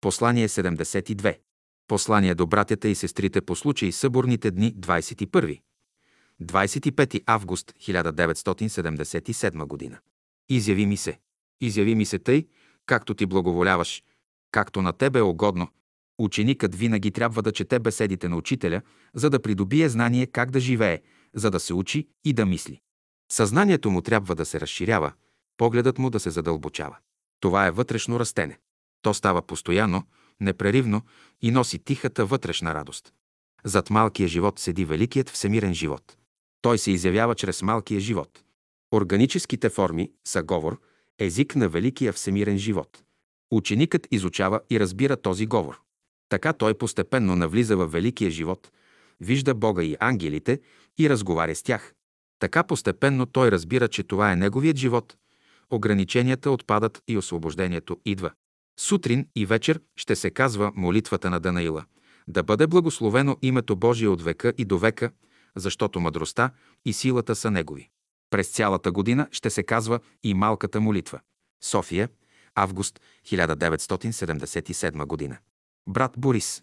Послание 72. Послание до братята и сестрите по случай съборните дни 21. 25 август 1977 година. Изяви ми се. Изяви ми се тъй, както ти благоволяваш, както на тебе е угодно. Ученикът винаги трябва да чете беседите на учителя, за да придобие знание как да живее, за да се учи и да мисли. Съзнанието му трябва да се разширява, погледът му да се задълбочава. Това е вътрешно растене. То става постоянно, непреривно и носи тихата вътрешна радост. Зад малкия живот седи великият всемирен живот. Той се изявява чрез малкия живот. Органическите форми са говор, език на великия всемирен живот. Ученикът изучава и разбира този говор. Така той постепенно навлиза в великия живот, вижда Бога и ангелите и разговаря с тях. Така постепенно той разбира, че това е неговият живот. Ограниченията отпадат и освобождението идва. Сутрин и вечер ще се казва молитвата на Данаила. Да бъде благословено името Божие от века и до века, защото мъдростта и силата са негови. През цялата година ще се казва и малката молитва. София, август 1977 година. Брат Борис